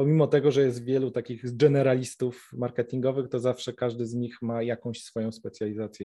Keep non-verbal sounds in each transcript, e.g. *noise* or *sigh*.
pomimo tego, że jest wielu takich generalistów marketingowych, to zawsze każdy z nich ma jakąś swoją specjalizację.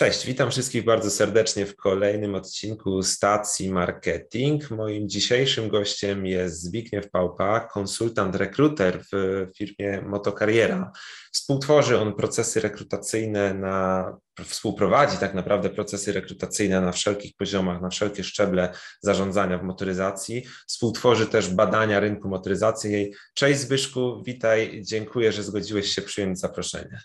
Cześć, witam wszystkich bardzo serdecznie w kolejnym odcinku stacji marketing. Moim dzisiejszym gościem jest Zbigniew Pałpa, konsultant rekruter w firmie Motokariera. Współtworzy on procesy rekrutacyjne na, współprowadzi tak naprawdę procesy rekrutacyjne na wszelkich poziomach, na wszelkie szczeble zarządzania w motoryzacji. Współtworzy też badania rynku motoryzacji. Cześć Zbyszku, witaj, dziękuję, że zgodziłeś się przyjąć zaproszenie.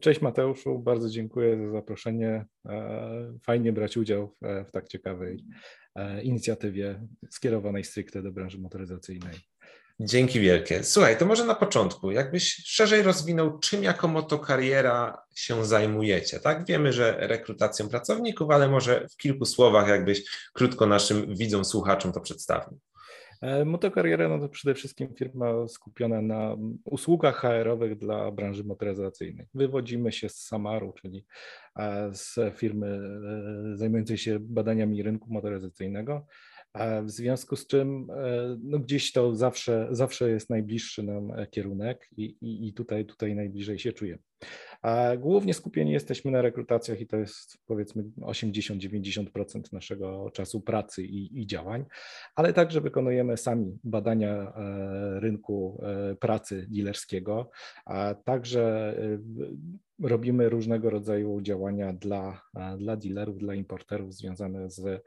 Cześć Mateuszu, bardzo dziękuję za zaproszenie. E, fajnie brać udział w, tak ciekawej e, inicjatywie skierowanej stricte do branży motoryzacyjnej. Dzięki wielkie. Słuchaj, to może na początku, jakbyś szerzej rozwinął, czym jako motokariera się zajmujecie, tak? Wiemy, że rekrutacją pracowników, ale może w kilku słowach, jakbyś krótko naszym widzom, słuchaczom to przedstawił. E, Motokariera no to przede wszystkim firma skupiona na usługach HR-owych dla branży motoryzacyjnej. Wywodzimy się z Samaru, czyli e, z firmy e, zajmującej się badaniami rynku motoryzacyjnego. W związku z czym no gdzieś to zawsze, zawsze jest najbliższy nam kierunek i, i, i tutaj, tutaj najbliżej się czujemy. Głównie skupieni jesteśmy na rekrutacjach i to jest powiedzmy 80-90% naszego czasu pracy i, i, działań, ale także wykonujemy sami badania e, rynku e, pracy dealerskiego, a także e, robimy różnego rodzaju działania dla, dla dealerów, dla importerów związane z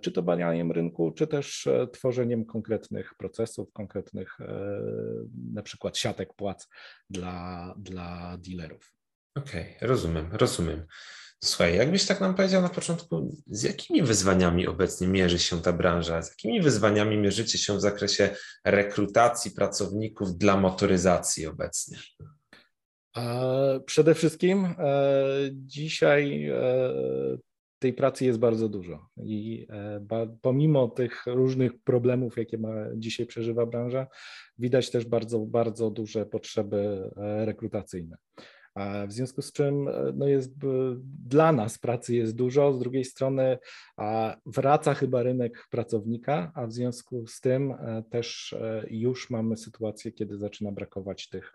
czy to badaniem rynku, czy też tworzeniem konkretnych procesów, konkretnych na przykład siatek płac dla, dla dealerów. Okej, okay, rozumiem, rozumiem. Słuchaj, jakbyś tak nam powiedział na początku, z jakimi wyzwaniami obecnie mierzy się ta branża? Z jakimi wyzwaniami mierzycie się w zakresie rekrutacji pracowników dla motoryzacji obecnie? Przede wszystkim e, dzisiaj e, tej pracy jest bardzo dużo i e, pomimo tych różnych problemów, jakie ma dzisiaj przeżywa branża, widać też bardzo, bardzo duże potrzeby rekrutacyjne. W związku z czym e, no jest, dla nas pracy jest dużo, z drugiej strony wraca chyba rynek pracownika, a w związku z tym e, też e, już mamy sytuację, kiedy zaczyna brakować tych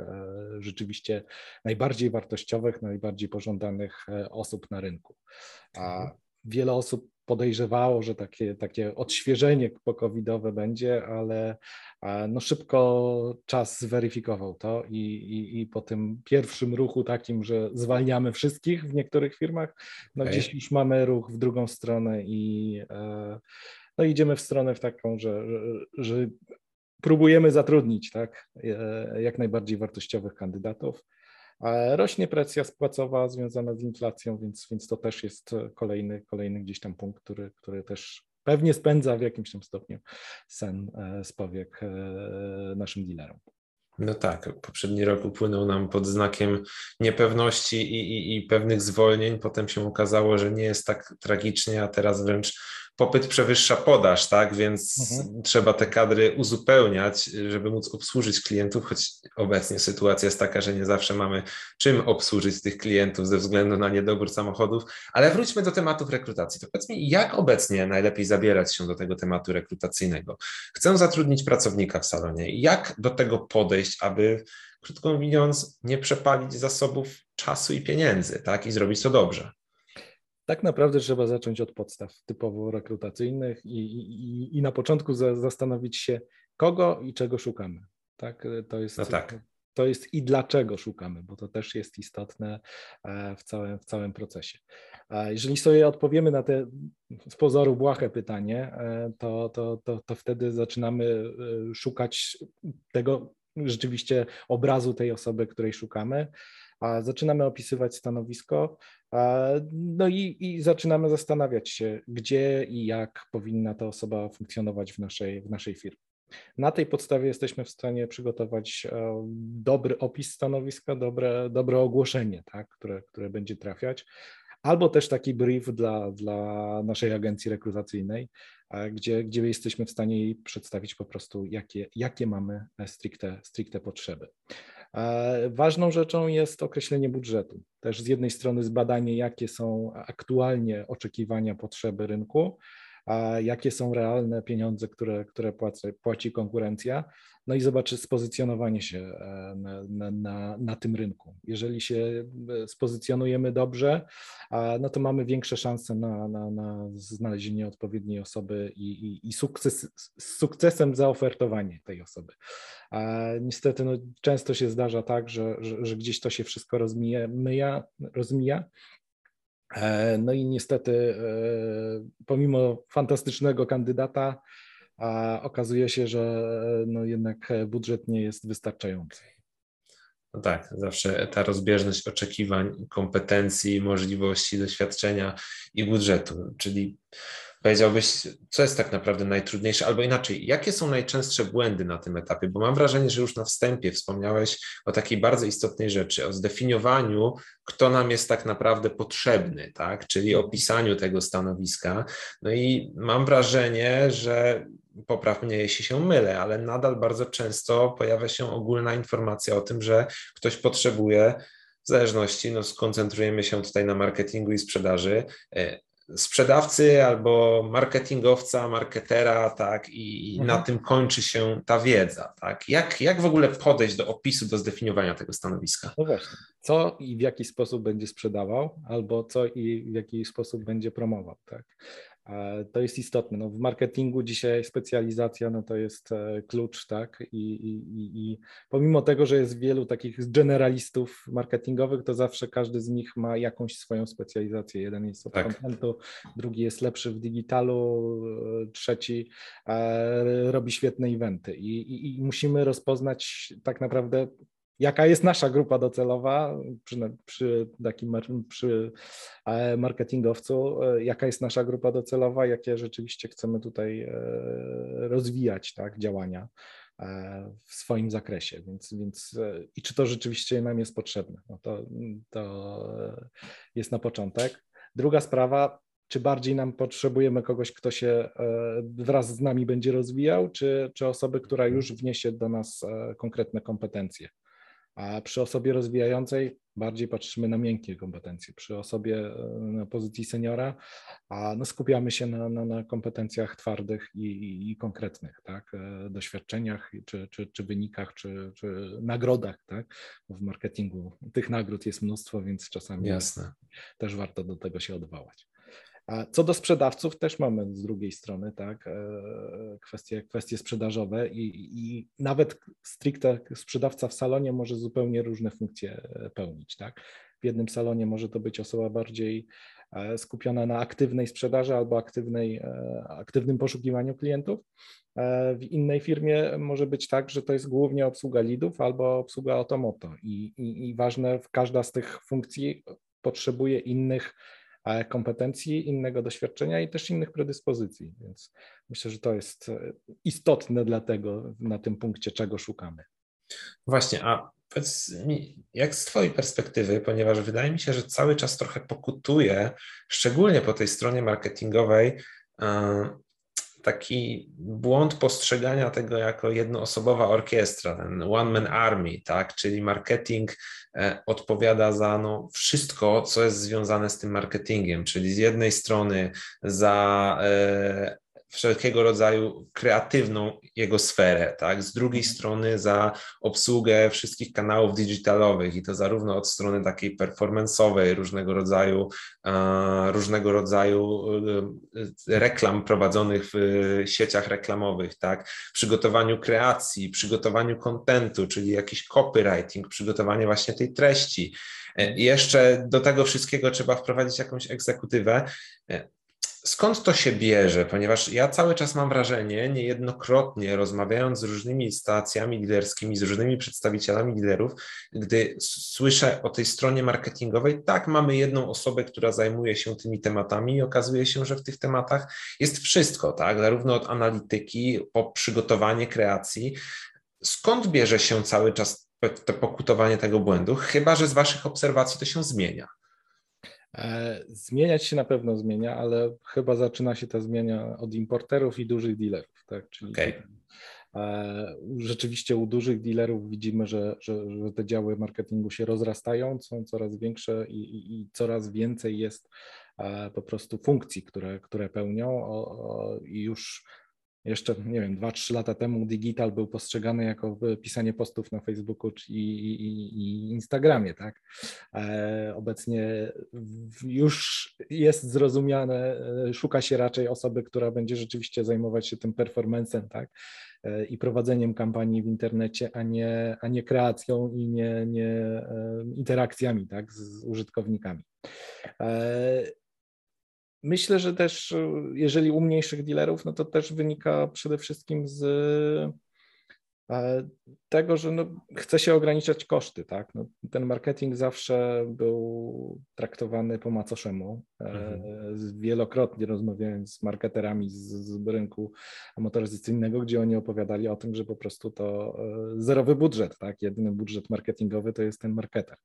rzeczywiście najbardziej wartościowych, najbardziej pożądanych osób na rynku. A mhm. wiele osób podejrzewało, że takie, takie odświeżenie pokowidowe będzie, ale no szybko czas zweryfikował to i, i, i, po tym pierwszym ruchu takim, że zwalniamy wszystkich w niektórych firmach, no okay. gdzieś już mamy ruch w drugą stronę i e, no idziemy w stronę w taką, że, że, że próbujemy zatrudnić tak, e, jak najbardziej wartościowych kandydatów. Rośnie presja spłacowa związana z inflacją, więc, więc to też jest kolejny, kolejny gdzieś tam punkt, który, który też pewnie spędza w jakimś tam stopniu sen e, z powiek e, naszym dealerom. No tak, poprzedni rok upłynął nam pod znakiem niepewności i, i, i, pewnych zwolnień. Potem się okazało, że nie jest tak tragicznie, a teraz wręcz popyt przewyższa podaż, tak? Więc mhm. trzeba te kadry uzupełniać, żeby móc obsłużyć klientów, choć obecnie sytuacja jest taka, że nie zawsze mamy czym obsłużyć tych klientów ze względu na niedobór samochodów. Ale wróćmy do tematów rekrutacji. To powiedz mi, jak obecnie najlepiej zabierać się do tego tematu rekrutacyjnego? Chcę zatrudnić pracownika w salonie. Jak do tego podejść, aby krótko mówiąc, nie przepalić zasobów czasu i pieniędzy, tak? I zrobić to dobrze. Tak naprawdę trzeba zacząć od podstaw typowo rekrutacyjnych i, i, i na początku za, zastanowić się, kogo i czego szukamy. Tak, to jest, no tak. to jest i dlaczego szukamy, bo to też jest istotne e, w całym, w całym procesie. Jeżeli sobie odpowiemy na te z pozoru błahe pytanie, e, to, to, to, to wtedy zaczynamy e, szukać tego rzeczywiście obrazu tej osoby, której szukamy. Zaczynamy opisywać stanowisko, no i, i, zaczynamy zastanawiać się, gdzie i jak powinna ta osoba funkcjonować w naszej, w naszej firmie. Na tej podstawie jesteśmy w stanie przygotować e, dobry opis stanowiska, dobre, dobre ogłoszenie, tak, które, które będzie trafiać, albo też taki brief dla, dla naszej agencji rekrutacyjnej, gdzie, gdzie jesteśmy w stanie jej przedstawić po prostu, jakie, jakie mamy stricte, stricte potrzeby. Ważną rzeczą jest określenie budżetu. Też z jednej strony zbadanie, jakie są aktualnie oczekiwania, potrzeby rynku, a jakie są realne pieniądze, które, które płaci, płaci konkurencja, no i zobaczy spozycjonowanie się e, na, na, na, tym rynku. Jeżeli się e, spozycjonujemy dobrze, no to mamy większe szanse na, na, na znalezienie odpowiedniej osoby i, i, i sukces, z sukcesem zaofertowanie tej osoby. Niestety no, często się zdarza tak, że, że, że gdzieś to się wszystko rozmija, myja, rozmija no i niestety, e, pomimo fantastycznego kandydata, okazuje się, że e, no jednak budżet nie jest wystarczający. No tak, zawsze ta rozbieżność oczekiwań, kompetencji, możliwości, doświadczenia i budżetu, czyli powiedziałbyś, co jest tak naprawdę najtrudniejsze, albo inaczej, jakie są najczęstsze błędy na tym etapie? Bo mam wrażenie, że już na wstępie wspomniałeś o takiej bardzo istotnej rzeczy, o zdefiniowaniu, kto nam jest tak naprawdę potrzebny, tak? czyli opisaniu tego stanowiska. No i mam wrażenie, że popraw mnie, jeśli się mylę, ale nadal bardzo często pojawia się ogólna informacja o tym, że ktoś potrzebuje w zależności, no skoncentrujemy się tutaj na marketingu i sprzedaży, e, sprzedawcy albo marketingowca, marketera, tak, i mhm. na tym kończy się ta wiedza, tak. Jak, jak w ogóle podejść do opisu, do zdefiniowania tego stanowiska? No właśnie, co i w jaki sposób będzie sprzedawał, albo co i w jaki sposób będzie promował, tak. To jest istotne. No, w marketingu dzisiaj specjalizacja no, to jest e, klucz, tak? I, i, I pomimo tego, że jest wielu takich generalistów marketingowych, to zawsze każdy z nich ma jakąś swoją specjalizację. Jeden jest od tak. contentu, drugi jest lepszy w digitalu, e, trzeci e, robi świetne eventy. I, i musimy rozpoznać tak naprawdę jaka jest nasza grupa docelowa przy, przy takim przy e, marketingowcu, e, jaka jest nasza grupa docelowa, jakie rzeczywiście chcemy tutaj e, rozwijać tak, działania w swoim zakresie, więc, więc i czy to rzeczywiście nam jest potrzebne, no to, to jest na początek. Druga sprawa, czy bardziej nam potrzebujemy kogoś, kto się wraz z nami będzie rozwijał, czy, czy osoby, która już wniesie do nas konkretne kompetencje. A przy osobie rozwijającej bardziej patrzymy na miękkie kompetencje. Przy osobie e, na pozycji seniora a no skupiamy się na, na, na kompetencjach twardych i, i, i, konkretnych, tak? E, doświadczeniach, czy, czy, czy wynikach, czy, czy nagrodach. Tak? W marketingu tych nagród jest mnóstwo, więc czasami Jasne. też warto do tego się odwołać. Co do sprzedawców, też mamy z drugiej strony tak, e, kwestie, kwestie sprzedażowe i, i nawet stricte sprzedawca w salonie może zupełnie różne funkcje e, pełnić. Tak? W jednym salonie może to być osoba bardziej e, skupiona na aktywnej sprzedaży albo aktywnej, aktywnym poszukiwaniu klientów. W innej firmie może być tak, że to jest głównie obsługa lidów albo obsługa automoto i, i, i ważne, każda z tych funkcji potrzebuje innych kompetencji, innego doświadczenia i też innych predyspozycji. Więc myślę, że to jest e, istotne dlatego na tym punkcie, czego szukamy. Właśnie, a powiedz mi, jak z Twojej perspektywy, ponieważ wydaje mi się, że cały czas trochę pokutuje, szczególnie po tej stronie marketingowej, e, taki błąd postrzegania tego jako jednoosobowa orkiestra, ten one-man army, tak? czyli marketing e, odpowiada za no, wszystko, co jest związane z tym marketingiem, czyli z jednej strony za e, wszelkiego rodzaju kreatywną jego sferę, tak? Z drugiej mhm. strony za obsługę wszystkich kanałów digitalowych i to zarówno od strony takiej performanceowej, różnego rodzaju, różnego rodzaju e, reklam prowadzonych w sieciach reklamowych, tak? Przygotowaniu kreacji, przygotowaniu kontentu, czyli jakiś copywriting, przygotowanie właśnie tej treści. E, I jeszcze do tego wszystkiego trzeba wprowadzić jakąś egzekutywę. Skąd to się bierze? Ponieważ ja cały czas mam wrażenie, niejednokrotnie rozmawiając z różnymi stacjami liderskimi, z różnymi przedstawicielami liderów, gdy słyszę o tej stronie marketingowej, tak, mamy jedną osobę, która zajmuje się tymi tematami i okazuje się, że w tych tematach jest wszystko, tak, zarówno od analityki po przygotowanie kreacji. Skąd bierze się cały czas to pokutowanie tego błędu? Chyba, że z Waszych obserwacji to się zmienia. E, zmieniać się na pewno zmienia, ale chyba zaczyna się ta zmiana od importerów i dużych dealerów, tak? Czyli okay. E, rzeczywiście u dużych dealerów widzimy, że, że, że, te działy marketingu się rozrastają, są coraz większe i, i, i coraz więcej jest po prostu funkcji, które, które pełnią i już jeszcze, nie wiem, 2-3 lata temu digital był postrzegany jako pisanie postów na Facebooku i, i, i Instagramie, tak? E, obecnie już jest zrozumiane, e, szuka się raczej osoby, która będzie rzeczywiście zajmować się tym performancem, tak? E, I prowadzeniem kampanii w internecie, a nie, a nie kreacją i nie, nie e, interakcjami, tak? Z użytkownikami. E, Myślę, że też jeżeli u mniejszych dealerów, no to też wynika przede wszystkim z tego, że no, chce się ograniczać koszty, tak? No, ten marketing zawsze był traktowany po macoszemu. E, mhm. Wielokrotnie rozmawiałem z marketerami z, z rynku motoryzacyjnego, gdzie oni opowiadali o tym, że po prostu to e, zerowy budżet, tak? Jedyny budżet marketingowy to jest ten marketer.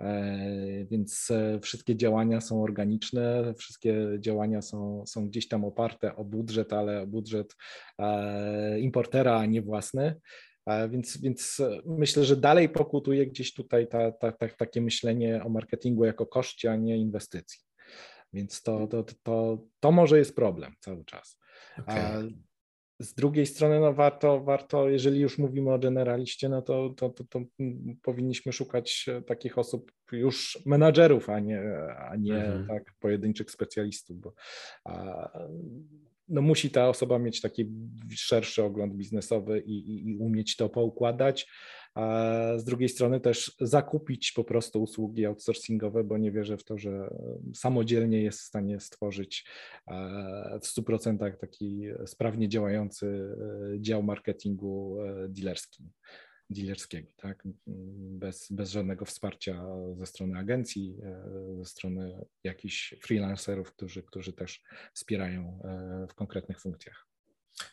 E, więc wszystkie działania są organiczne, wszystkie działania są, są gdzieś tam oparte o budżet, ale budżet importera, a nie własny. Więc, więc myślę, że dalej pokutuje gdzieś tutaj ta, ta, ta, takie myślenie o marketingu jako koszcie, a nie inwestycji. Więc to, to, to, to może jest problem cały czas. Okay. Z drugiej strony, no warto, warto, jeżeli już mówimy o generaliście, no to, to, to, to powinniśmy szukać takich osób, już menadżerów, a nie, a nie mhm. tak pojedynczych specjalistów, bo a, no musi ta osoba mieć taki szerszy ogląd biznesowy i, i, i, umieć to poukładać, a z drugiej strony też zakupić po prostu usługi outsourcingowe, bo nie wierzę w to, że samodzielnie jest w stanie stworzyć e, w 100% taki sprawnie działający e, dział marketingu e, dealerski dealerskiego, tak? bez, bez żadnego wsparcia ze strony agencji, e, ze strony jakichś freelancerów, którzy, którzy też wspierają e, w konkretnych funkcjach.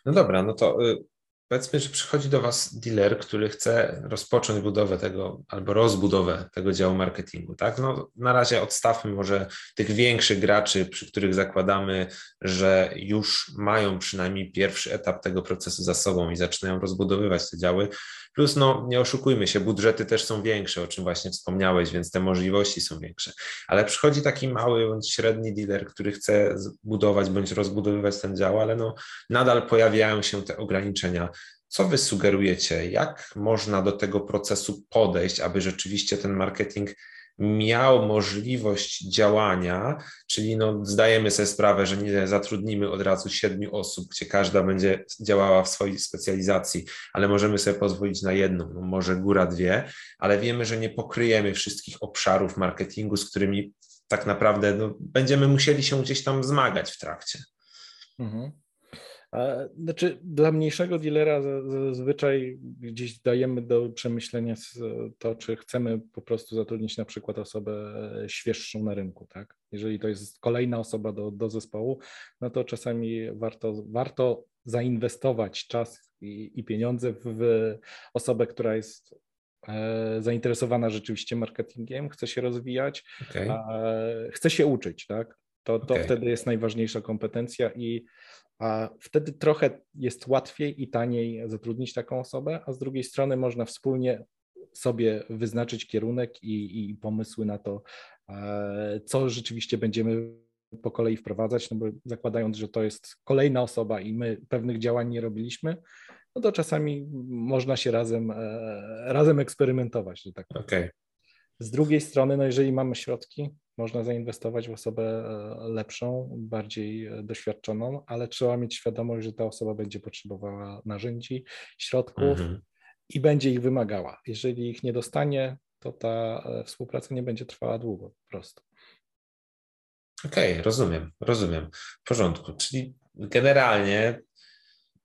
No dobra, no to y, Powiedzmy, że przychodzi do Was dealer, który chce rozpocząć budowę tego albo rozbudowę tego działu marketingu. Tak? No, na razie odstawmy może tych większych graczy, przy których zakładamy, że już mają przynajmniej pierwszy etap tego procesu za sobą i zaczynają rozbudowywać te działy. Plus, no, nie oszukujmy się, budżety też są większe, o czym właśnie wspomniałeś, więc te możliwości są większe. Ale przychodzi taki mały bądź średni dealer, który chce budować bądź rozbudowywać ten dział, ale no, nadal pojawiają się te ograniczenia. Co wy sugerujecie? Jak można do tego procesu podejść, aby rzeczywiście ten marketing miał możliwość działania, czyli no zdajemy sobie sprawę, że nie zatrudnimy od razu siedmiu osób, gdzie każda będzie działała w swojej specjalizacji, ale możemy sobie pozwolić na jedną, no może góra dwie, ale wiemy, że nie pokryjemy wszystkich obszarów marketingu, z którymi tak naprawdę no, będziemy musieli się gdzieś tam zmagać w trakcie. Mhm. Znaczy, dla mniejszego dealera zazwyczaj gdzieś dajemy do przemyślenia to, czy chcemy po prostu zatrudnić na przykład osobę świeższą na rynku, tak? Jeżeli to jest kolejna osoba do, do zespołu, no to czasami warto, warto zainwestować czas i, i pieniądze w osobę, która jest e, zainteresowana rzeczywiście marketingiem, chce się rozwijać, okay. chce się uczyć, tak? To, to okay. wtedy jest najważniejsza kompetencja i a wtedy trochę jest łatwiej i taniej zatrudnić taką osobę, a z drugiej strony można wspólnie sobie wyznaczyć kierunek i, i pomysły na to, e, co rzeczywiście będziemy po kolei wprowadzać, no bo zakładając, że to jest kolejna osoba i my pewnych działań nie robiliśmy, no to czasami można się razem, e, razem eksperymentować, że tak powiem. Okay. Z drugiej strony, no jeżeli mamy środki, można zainwestować w osobę e, lepszą, bardziej e, doświadczoną, ale trzeba mieć świadomość, że ta osoba będzie potrzebowała narzędzi, środków mhm. i będzie ich wymagała. Jeżeli ich nie dostanie, to ta e, współpraca nie będzie trwała długo po prostu. Okej, okay, rozumiem, rozumiem. W porządku. Czyli generalnie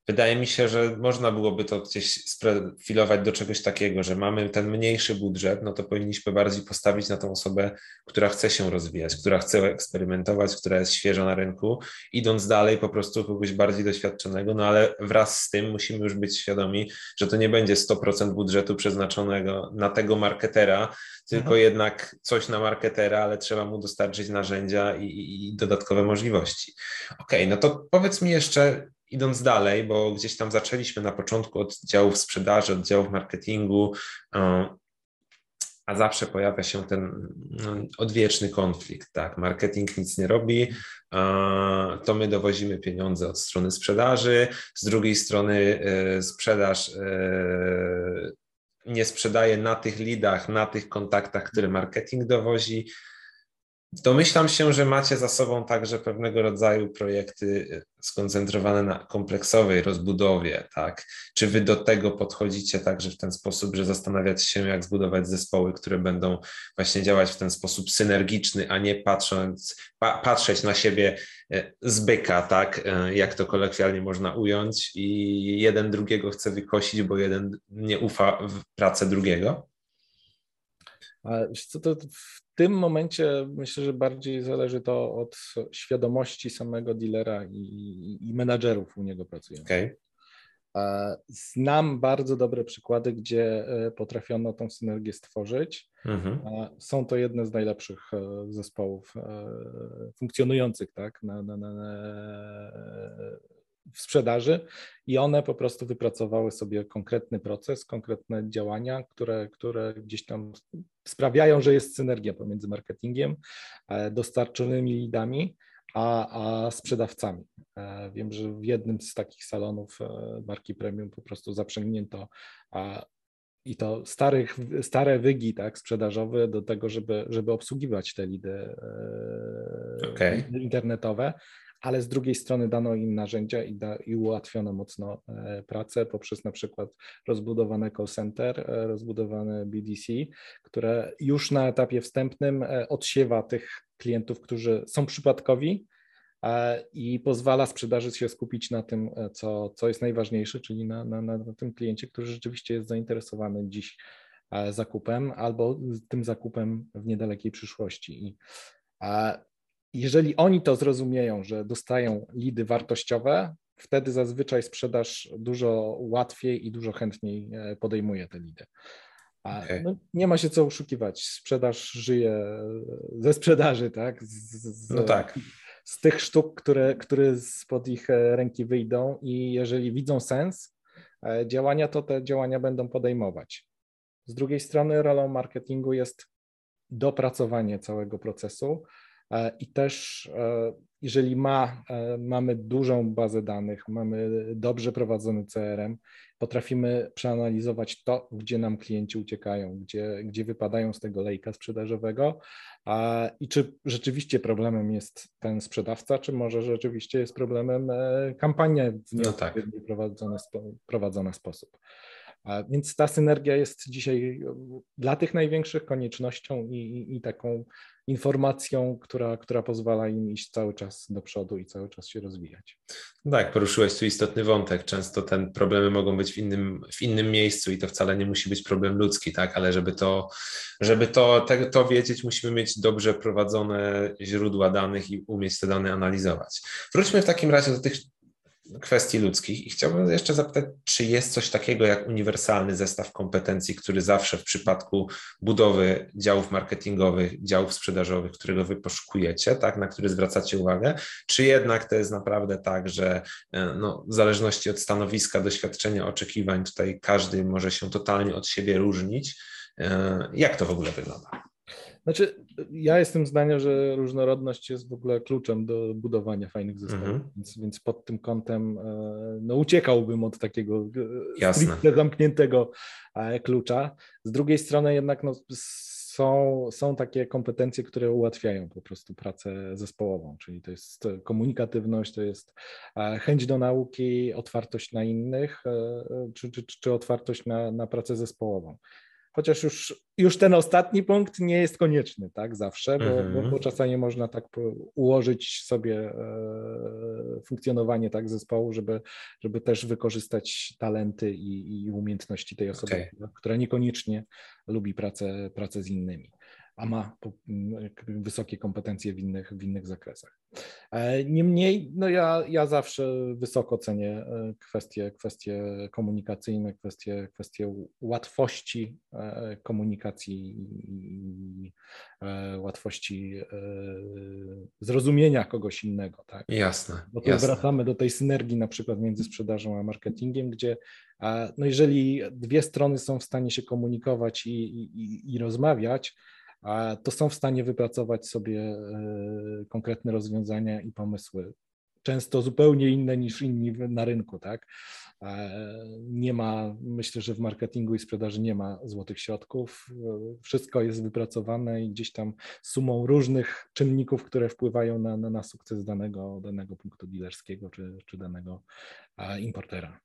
Wydaje mi się, że można byłoby to gdzieś sprofilować do czegoś takiego, że mamy ten mniejszy budżet, no to powinniśmy bardziej postawić na tą osobę, która chce się rozwijać, która chce eksperymentować, która jest świeża na rynku, idąc dalej po prostu kogoś bardziej doświadczonego, no ale wraz z tym musimy już być świadomi, że to nie będzie 100% budżetu przeznaczonego na tego marketera, tylko mhm. jednak coś na marketera, ale trzeba mu dostarczyć narzędzia i, i, i dodatkowe możliwości. Okej, okay, no to powiedz mi jeszcze, idąc dalej, bo gdzieś tam zaczęliśmy na początku od działów sprzedaży, od działów marketingu, e, a zawsze pojawia się ten no, odwieczny konflikt, tak, marketing nic nie robi, to my dowozimy pieniądze od strony sprzedaży, z drugiej strony e, sprzedaż e, nie sprzedaje na tych lidach, na tych kontaktach, które marketing dowozi, Domyślam się, że macie za sobą także pewnego rodzaju projekty e, skoncentrowane na kompleksowej rozbudowie, tak? Czy wy do tego podchodzicie także w ten sposób, że zastanawiacie się, jak zbudować zespoły, które będą właśnie działać w ten sposób synergiczny, a nie patrząc, pa, patrzeć na siebie e, z byka, tak? E, jak to kolokwialnie można ująć i jeden drugiego chce wykosić, bo jeden nie ufa w pracę drugiego? co, to tym momencie myślę, że bardziej zależy to od świadomości samego dealera i, i menadżerów u niego pracujących. Okay. Znam bardzo dobre przykłady, gdzie e, potrafiono tą synergię stworzyć. Mhm. Są to jedne z najlepszych e, zespołów e, funkcjonujących tak, na, na, na, w sprzedaży i one po prostu wypracowały sobie konkretny proces, konkretne działania, które, które gdzieś tam sprawiają, że jest synergia pomiędzy marketingiem, e, dostarczonymi lidami, a, a sprzedawcami. E, wiem, że w jednym z takich salonów e, marki premium po prostu zaprzęgnięto i to starych, stare wygi tak, sprzedażowe do tego, żeby, żeby obsługiwać te lidy okay. internetowe, ale z drugiej strony dano im narzędzia i, da, i ułatwiono mocno e, pracę poprzez na przykład rozbudowane call center, e, rozbudowane BDC, które już na etapie wstępnym e, odsiewa tych klientów, którzy są przypadkowi, i pozwala sprzedaży się skupić na tym, co, co jest najważniejsze, czyli na, na, na tym kliencie, który rzeczywiście jest zainteresowany dziś zakupem albo tym zakupem w niedalekiej przyszłości. I jeżeli oni to zrozumieją, że dostają lidy wartościowe, wtedy zazwyczaj sprzedaż dużo łatwiej i dużo chętniej e, podejmuje te lidy. Okay. No, nie ma się co oszukiwać. Sprzedaż żyje ze sprzedaży, tak? Z, z, no tak. z tych sztuk, które, które spod ich e, ręki wyjdą i jeżeli widzą sens e, działania, to te działania będą podejmować. Z drugiej strony rolą marketingu jest dopracowanie całego procesu, E, I też, e, jeżeli ma, e, mamy dużą bazę danych, mamy dobrze prowadzony CRM, potrafimy przeanalizować to, gdzie nam klienci uciekają, gdzie, gdzie wypadają z tego lejka sprzedażowego i czy rzeczywiście problemem jest ten sprzedawca, czy może rzeczywiście jest problemem kampania w no tak. prowadzony, prowadzona sposób. Więc ta synergia jest dzisiaj dla tych największych koniecznością i, i, i taką informacją, która, która pozwala im iść cały czas do przodu i cały czas się rozwijać. Tak, poruszyłeś tu istotny wątek. Często te problemy mogą być w innym, w innym miejscu i to wcale nie musi być problem ludzki, tak, ale żeby to, żeby to, te, to wiedzieć, musimy mieć dobrze prowadzone źródła danych i umieć te dane analizować. Wróćmy w takim razie do tych kwestii ludzkich i chciałbym jeszcze zapytać, czy jest coś takiego jak uniwersalny zestaw kompetencji, który zawsze w przypadku budowy działów marketingowych, działów sprzedażowych, którego wy poszukujecie, tak, na który zwracacie uwagę, czy jednak to jest naprawdę tak, że e, no, w zależności od stanowiska, doświadczenia, oczekiwań, tutaj każdy może się totalnie od siebie różnić. E, jak to w ogóle wygląda? Znaczy, ja jestem zdania, że różnorodność jest w ogóle kluczem do budowania fajnych zespołów, mhm. więc, więc, pod tym kątem e, no, uciekałbym od takiego e, zamkniętego e, klucza. Z drugiej strony jednak no, są, są takie kompetencje, które ułatwiają po prostu pracę zespołową, czyli to jest komunikatywność, to jest chęć do nauki, otwartość na innych, czy, czy, czy otwartość na, na pracę zespołową. Chociaż już, już ten ostatni punkt nie jest konieczny, tak, zawsze, bo, mm -hmm. bo, bo czasami można tak ułożyć sobie e, funkcjonowanie tak zespołu, żeby, żeby też wykorzystać talenty i, i umiejętności tej osoby, okay. która, która niekoniecznie lubi pracę, pracę z innymi a ma wysokie kompetencje w innych, w innych zakresach. E, niemniej, no ja, ja zawsze wysoko cenię e, kwestie, kwestie komunikacyjne, kwestie, kwestie łatwości e, komunikacji i łatwości zrozumienia kogoś innego. Tak? Jasne. Bo tu jasne. wracamy do tej synergii na przykład między sprzedażą a marketingiem, gdzie no jeżeli dwie strony są w stanie się komunikować i, i, i rozmawiać, to są w stanie wypracować sobie e, konkretne rozwiązania i pomysły. Często zupełnie inne niż inni na rynku, tak? Nie ma, myślę, że w marketingu i sprzedaży nie ma złotych środków. Wszystko jest wypracowane i gdzieś tam sumą różnych czynników, które wpływają na, na, na sukces danego, danego punktu dealerskiego czy, czy danego importera.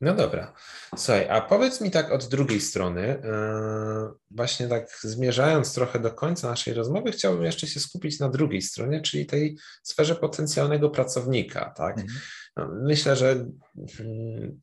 No dobra. Słuchaj, a powiedz mi tak od drugiej strony, yy, właśnie tak zmierzając trochę do końca naszej rozmowy, chciałbym jeszcze się skupić na drugiej stronie, czyli tej sferze potencjalnego pracownika, tak? Mhm. No, myślę, że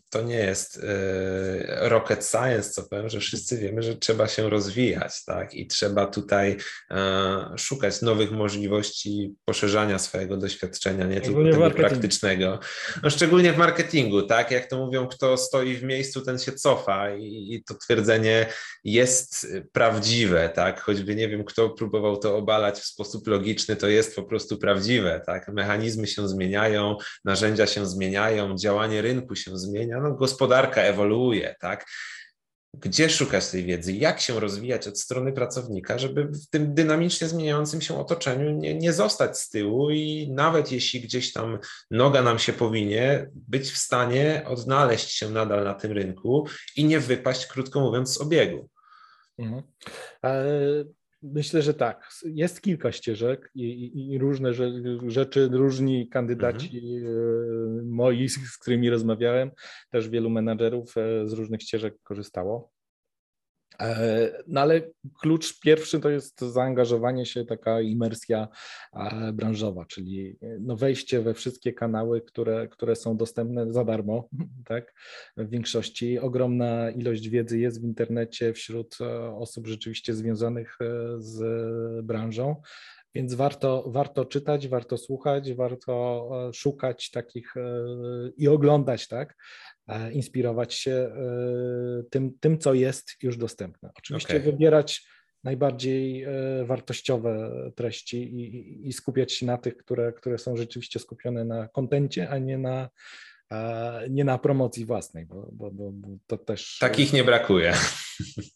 to nie jest e, rocket science, co powiem, że wszyscy wiemy, że trzeba się rozwijać, tak? I trzeba tutaj e, szukać nowych możliwości poszerzania swojego doświadczenia, nie tylko tego praktycznego. No, szczególnie w marketingu, tak? Jak to mówią, kto stoi w miejscu, ten się cofa i, i to twierdzenie jest prawdziwe, tak? Choćby nie wiem, kto próbował to obalać w sposób logiczny, to jest po prostu prawdziwe, tak? Mechanizmy się zmieniają, narzędzia się zmieniają, działanie rynku się zmienia, no gospodarka ewoluuje, tak? Gdzie szukać tej wiedzy? Jak się rozwijać od strony pracownika, żeby w tym dynamicznie zmieniającym się otoczeniu nie, nie zostać z tyłu i nawet jeśli gdzieś tam noga nam się powinie, być w stanie odnaleźć się nadal na tym rynku i nie wypaść, krótko mówiąc, z obiegu. Mhm. E, Myślę, że tak. Jest kilka ścieżek i, i, i różne rzeczy, różni kandydaci mhm. moi, z którymi rozmawiałem, też wielu menadżerów e, z różnych ścieżek korzystało. E, no ale klucz pierwszy to jest zaangażowanie się, taka imersja e, branżowa, czyli e, no wejście we wszystkie kanały, które, które są dostępne za darmo, *laughs* tak? W większości ogromna ilość wiedzy jest w internecie wśród osób rzeczywiście związanych z branżą. Więc warto, warto czytać, warto słuchać, warto szukać takich i oglądać, tak? E, inspirować się e, tym, tym, co jest już dostępne. Oczywiście okay. wybierać najbardziej e, wartościowe treści i, i, skupiać się na tych, które, które są rzeczywiście skupione na kontencie, a nie na nie na promocji własnej, bo, bo, bo, to też. Takich nie brakuje.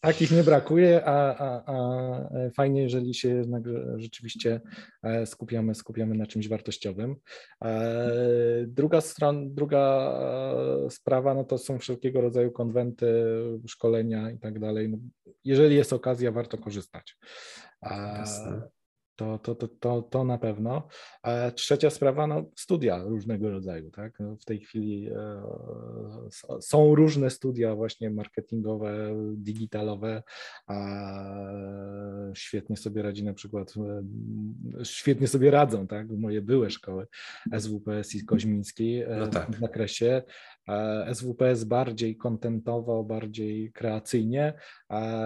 Takich nie brakuje, a, a, a fajnie, jeżeli się jednak rzeczywiście e, skupiamy, skupiamy na czymś wartościowym. E, druga strona, druga e, sprawa, no to są wszelkiego rodzaju konwenty, szkolenia i tak dalej. No, jeżeli jest okazja, warto korzystać. Jasne. To, to, to, to, to na pewno. A trzecia sprawa, no, studia różnego rodzaju. Tak? No, w tej chwili e, są różne studia właśnie marketingowe, digitalowe, a świetnie sobie radzi na przykład, e, świetnie sobie radzą, tak? moje były szkoły SWPS i Koźmiński e, no tak. w zakresie. SWPS bardziej kontentowo, bardziej kreacyjnie, a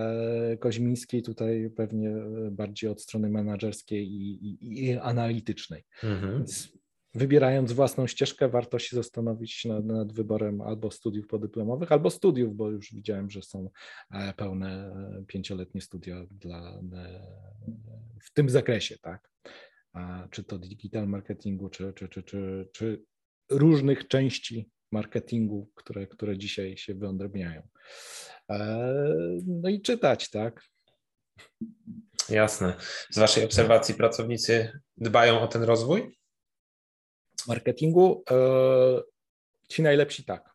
Koźmiński tutaj pewnie bardziej od strony menedżerskiej i, i, i analitycznej. Mhm. Więc wybierając własną ścieżkę, warto się zastanowić nad, nad, wyborem albo studiów podyplomowych, albo studiów, bo już widziałem, że są e, pełne e, pięcioletnie studia dla, e, w tym zakresie, tak? Czy to digital marketingu, czy, czy, czy, czy, czy różnych części marketingu, które, które dzisiaj się wyodrabiają. No i czytać, tak? Jasne. Z Waszej obserwacji pracownicy dbają o ten rozwój? Marketingu e, ci najlepsi tak.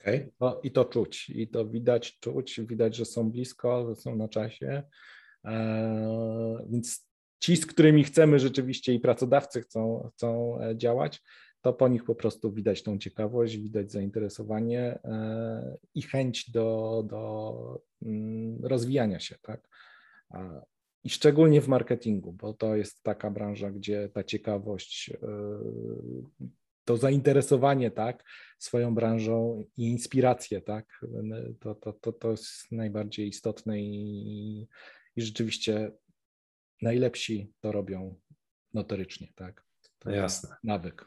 Okay. No, I to czuć, i to widać, czuć, widać, że są blisko, że są na czasie. E, więc ci, z którymi chcemy rzeczywiście i pracodawcy chcą, chcą e, działać, to po nich po prostu widać tą ciekawość, widać zainteresowanie i chęć do, do rozwijania się, tak? I szczególnie w marketingu, bo to jest taka branża, gdzie ta ciekawość, to zainteresowanie, tak, swoją branżą i inspiracje, tak, to, to, to, to jest najbardziej istotne i, i rzeczywiście najlepsi to robią notorycznie, tak. To Jasne. Nawyk.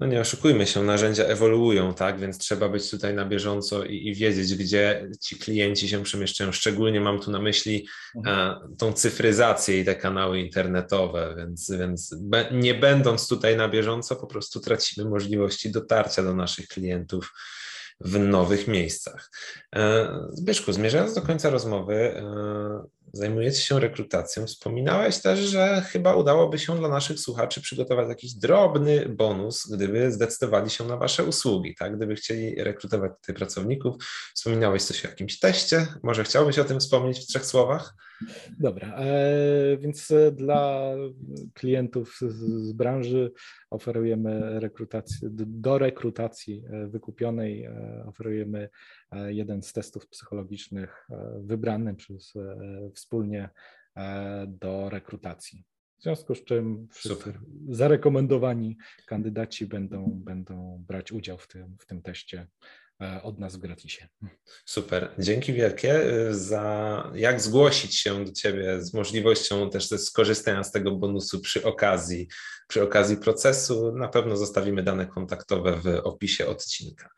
No nie oszukujmy się, narzędzia ewoluują, tak? Więc trzeba być tutaj na bieżąco i, i wiedzieć, gdzie ci klienci się przemieszczają. Szczególnie mam tu na myśli mhm. a, tą cyfryzację i te kanały internetowe, więc, więc be, nie będąc tutaj na bieżąco, po prostu tracimy możliwości dotarcia do naszych klientów w nowych miejscach. E, Zbyszku, zmierzając do końca rozmowy, e, zajmujecie się rekrutacją. Wspominałeś też, że chyba udałoby się dla naszych słuchaczy przygotować jakiś drobny bonus, gdyby zdecydowali się na Wasze usługi, tak? Gdyby chcieli rekrutować tutaj pracowników. Wspominałeś coś o jakimś teście. Może chciałbyś o tym wspomnieć w trzech słowach? Dobra, e, więc e, dla klientów z branży oferujemy rekrutację, do rekrutacji e, wykupionej oferujemy jeden z testów psychologicznych wybrany przez wspólnie do rekrutacji. W związku z czym zarekomendowani kandydaci będą, będą brać udział w tym, w tym teście E, od nas w gratisie. Super, dzięki wielkie y, za jak zgłosić się do Ciebie z możliwością też skorzystania z tego bonusu przy okazji, przy okazji procesu. Na pewno zostawimy dane kontaktowe w opisie odcinka.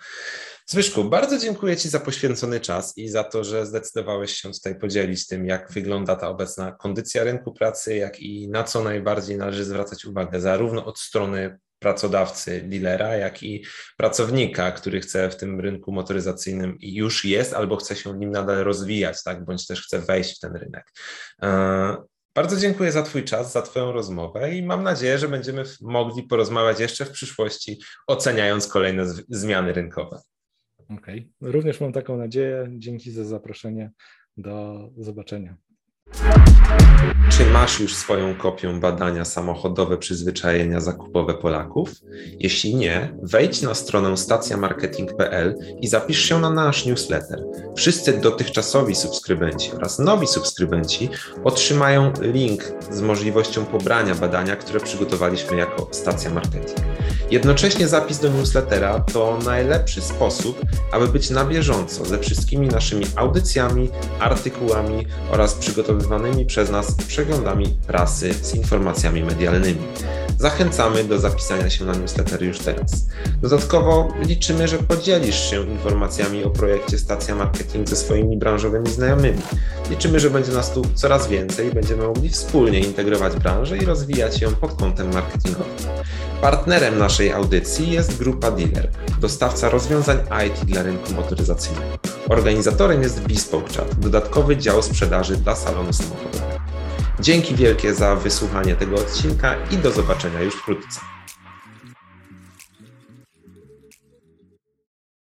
Zbyszku, bardzo dziękuję Ci za poświęcony czas i za to, że zdecydowałeś się tutaj podzielić tym, jak wygląda ta obecna kondycja rynku pracy, jak i na co najbardziej należy zwracać uwagę, zarówno od strony pracodawcy, dealera, jak i pracownika, który chce w tym rynku motoryzacyjnym i już jest, albo chce się nim nadal rozwijać, tak, bądź też chce wejść w ten rynek. E, bardzo dziękuję za Twój czas, za Twoją rozmowę i mam nadzieję, że będziemy mogli porozmawiać jeszcze w przyszłości, oceniając kolejne zmiany rynkowe. Okej, okay. również mam taką nadzieję. Dzięki za zaproszenie. Do zobaczenia. Czy masz już swoją kopię badania samochodowe przyzwyczajenia zakupowe Polaków? Jeśli nie, wejdź na stronę stacjamarketing.pl i zapisz się na nasz newsletter. Wszyscy dotychczasowi subskrybenci oraz nowi subskrybenci otrzymają link z możliwością pobrania badania, które przygotowaliśmy jako Stacja Marketing. Jednocześnie zapis do newslettera to najlepszy sposób, aby być na bieżąco ze wszystkimi naszymi audycjami, artykułami oraz przygotowywanymi przez nas przeglądami prasy z informacjami medialnymi. Zachęcamy do zapisania się na newsletter już teraz. Dodatkowo liczymy, że podzielisz się informacjami o projekcie Stacja Marketing ze swoimi branżowymi znajomymi. Liczymy, że będzie nas tu coraz więcej i będziemy mogli wspólnie integrować branżę i rozwijać ją pod kątem marketingowym. Partnerem naszej audycji jest Grupa Dealer, dostawca rozwiązań IT dla rynku motoryzacyjnego. Organizatorem jest Bespoke Chat, dodatkowy dział sprzedaży dla salonu samochodowego. Dzięki wielkie za wysłuchanie tego odcinka i do zobaczenia już wkrótce.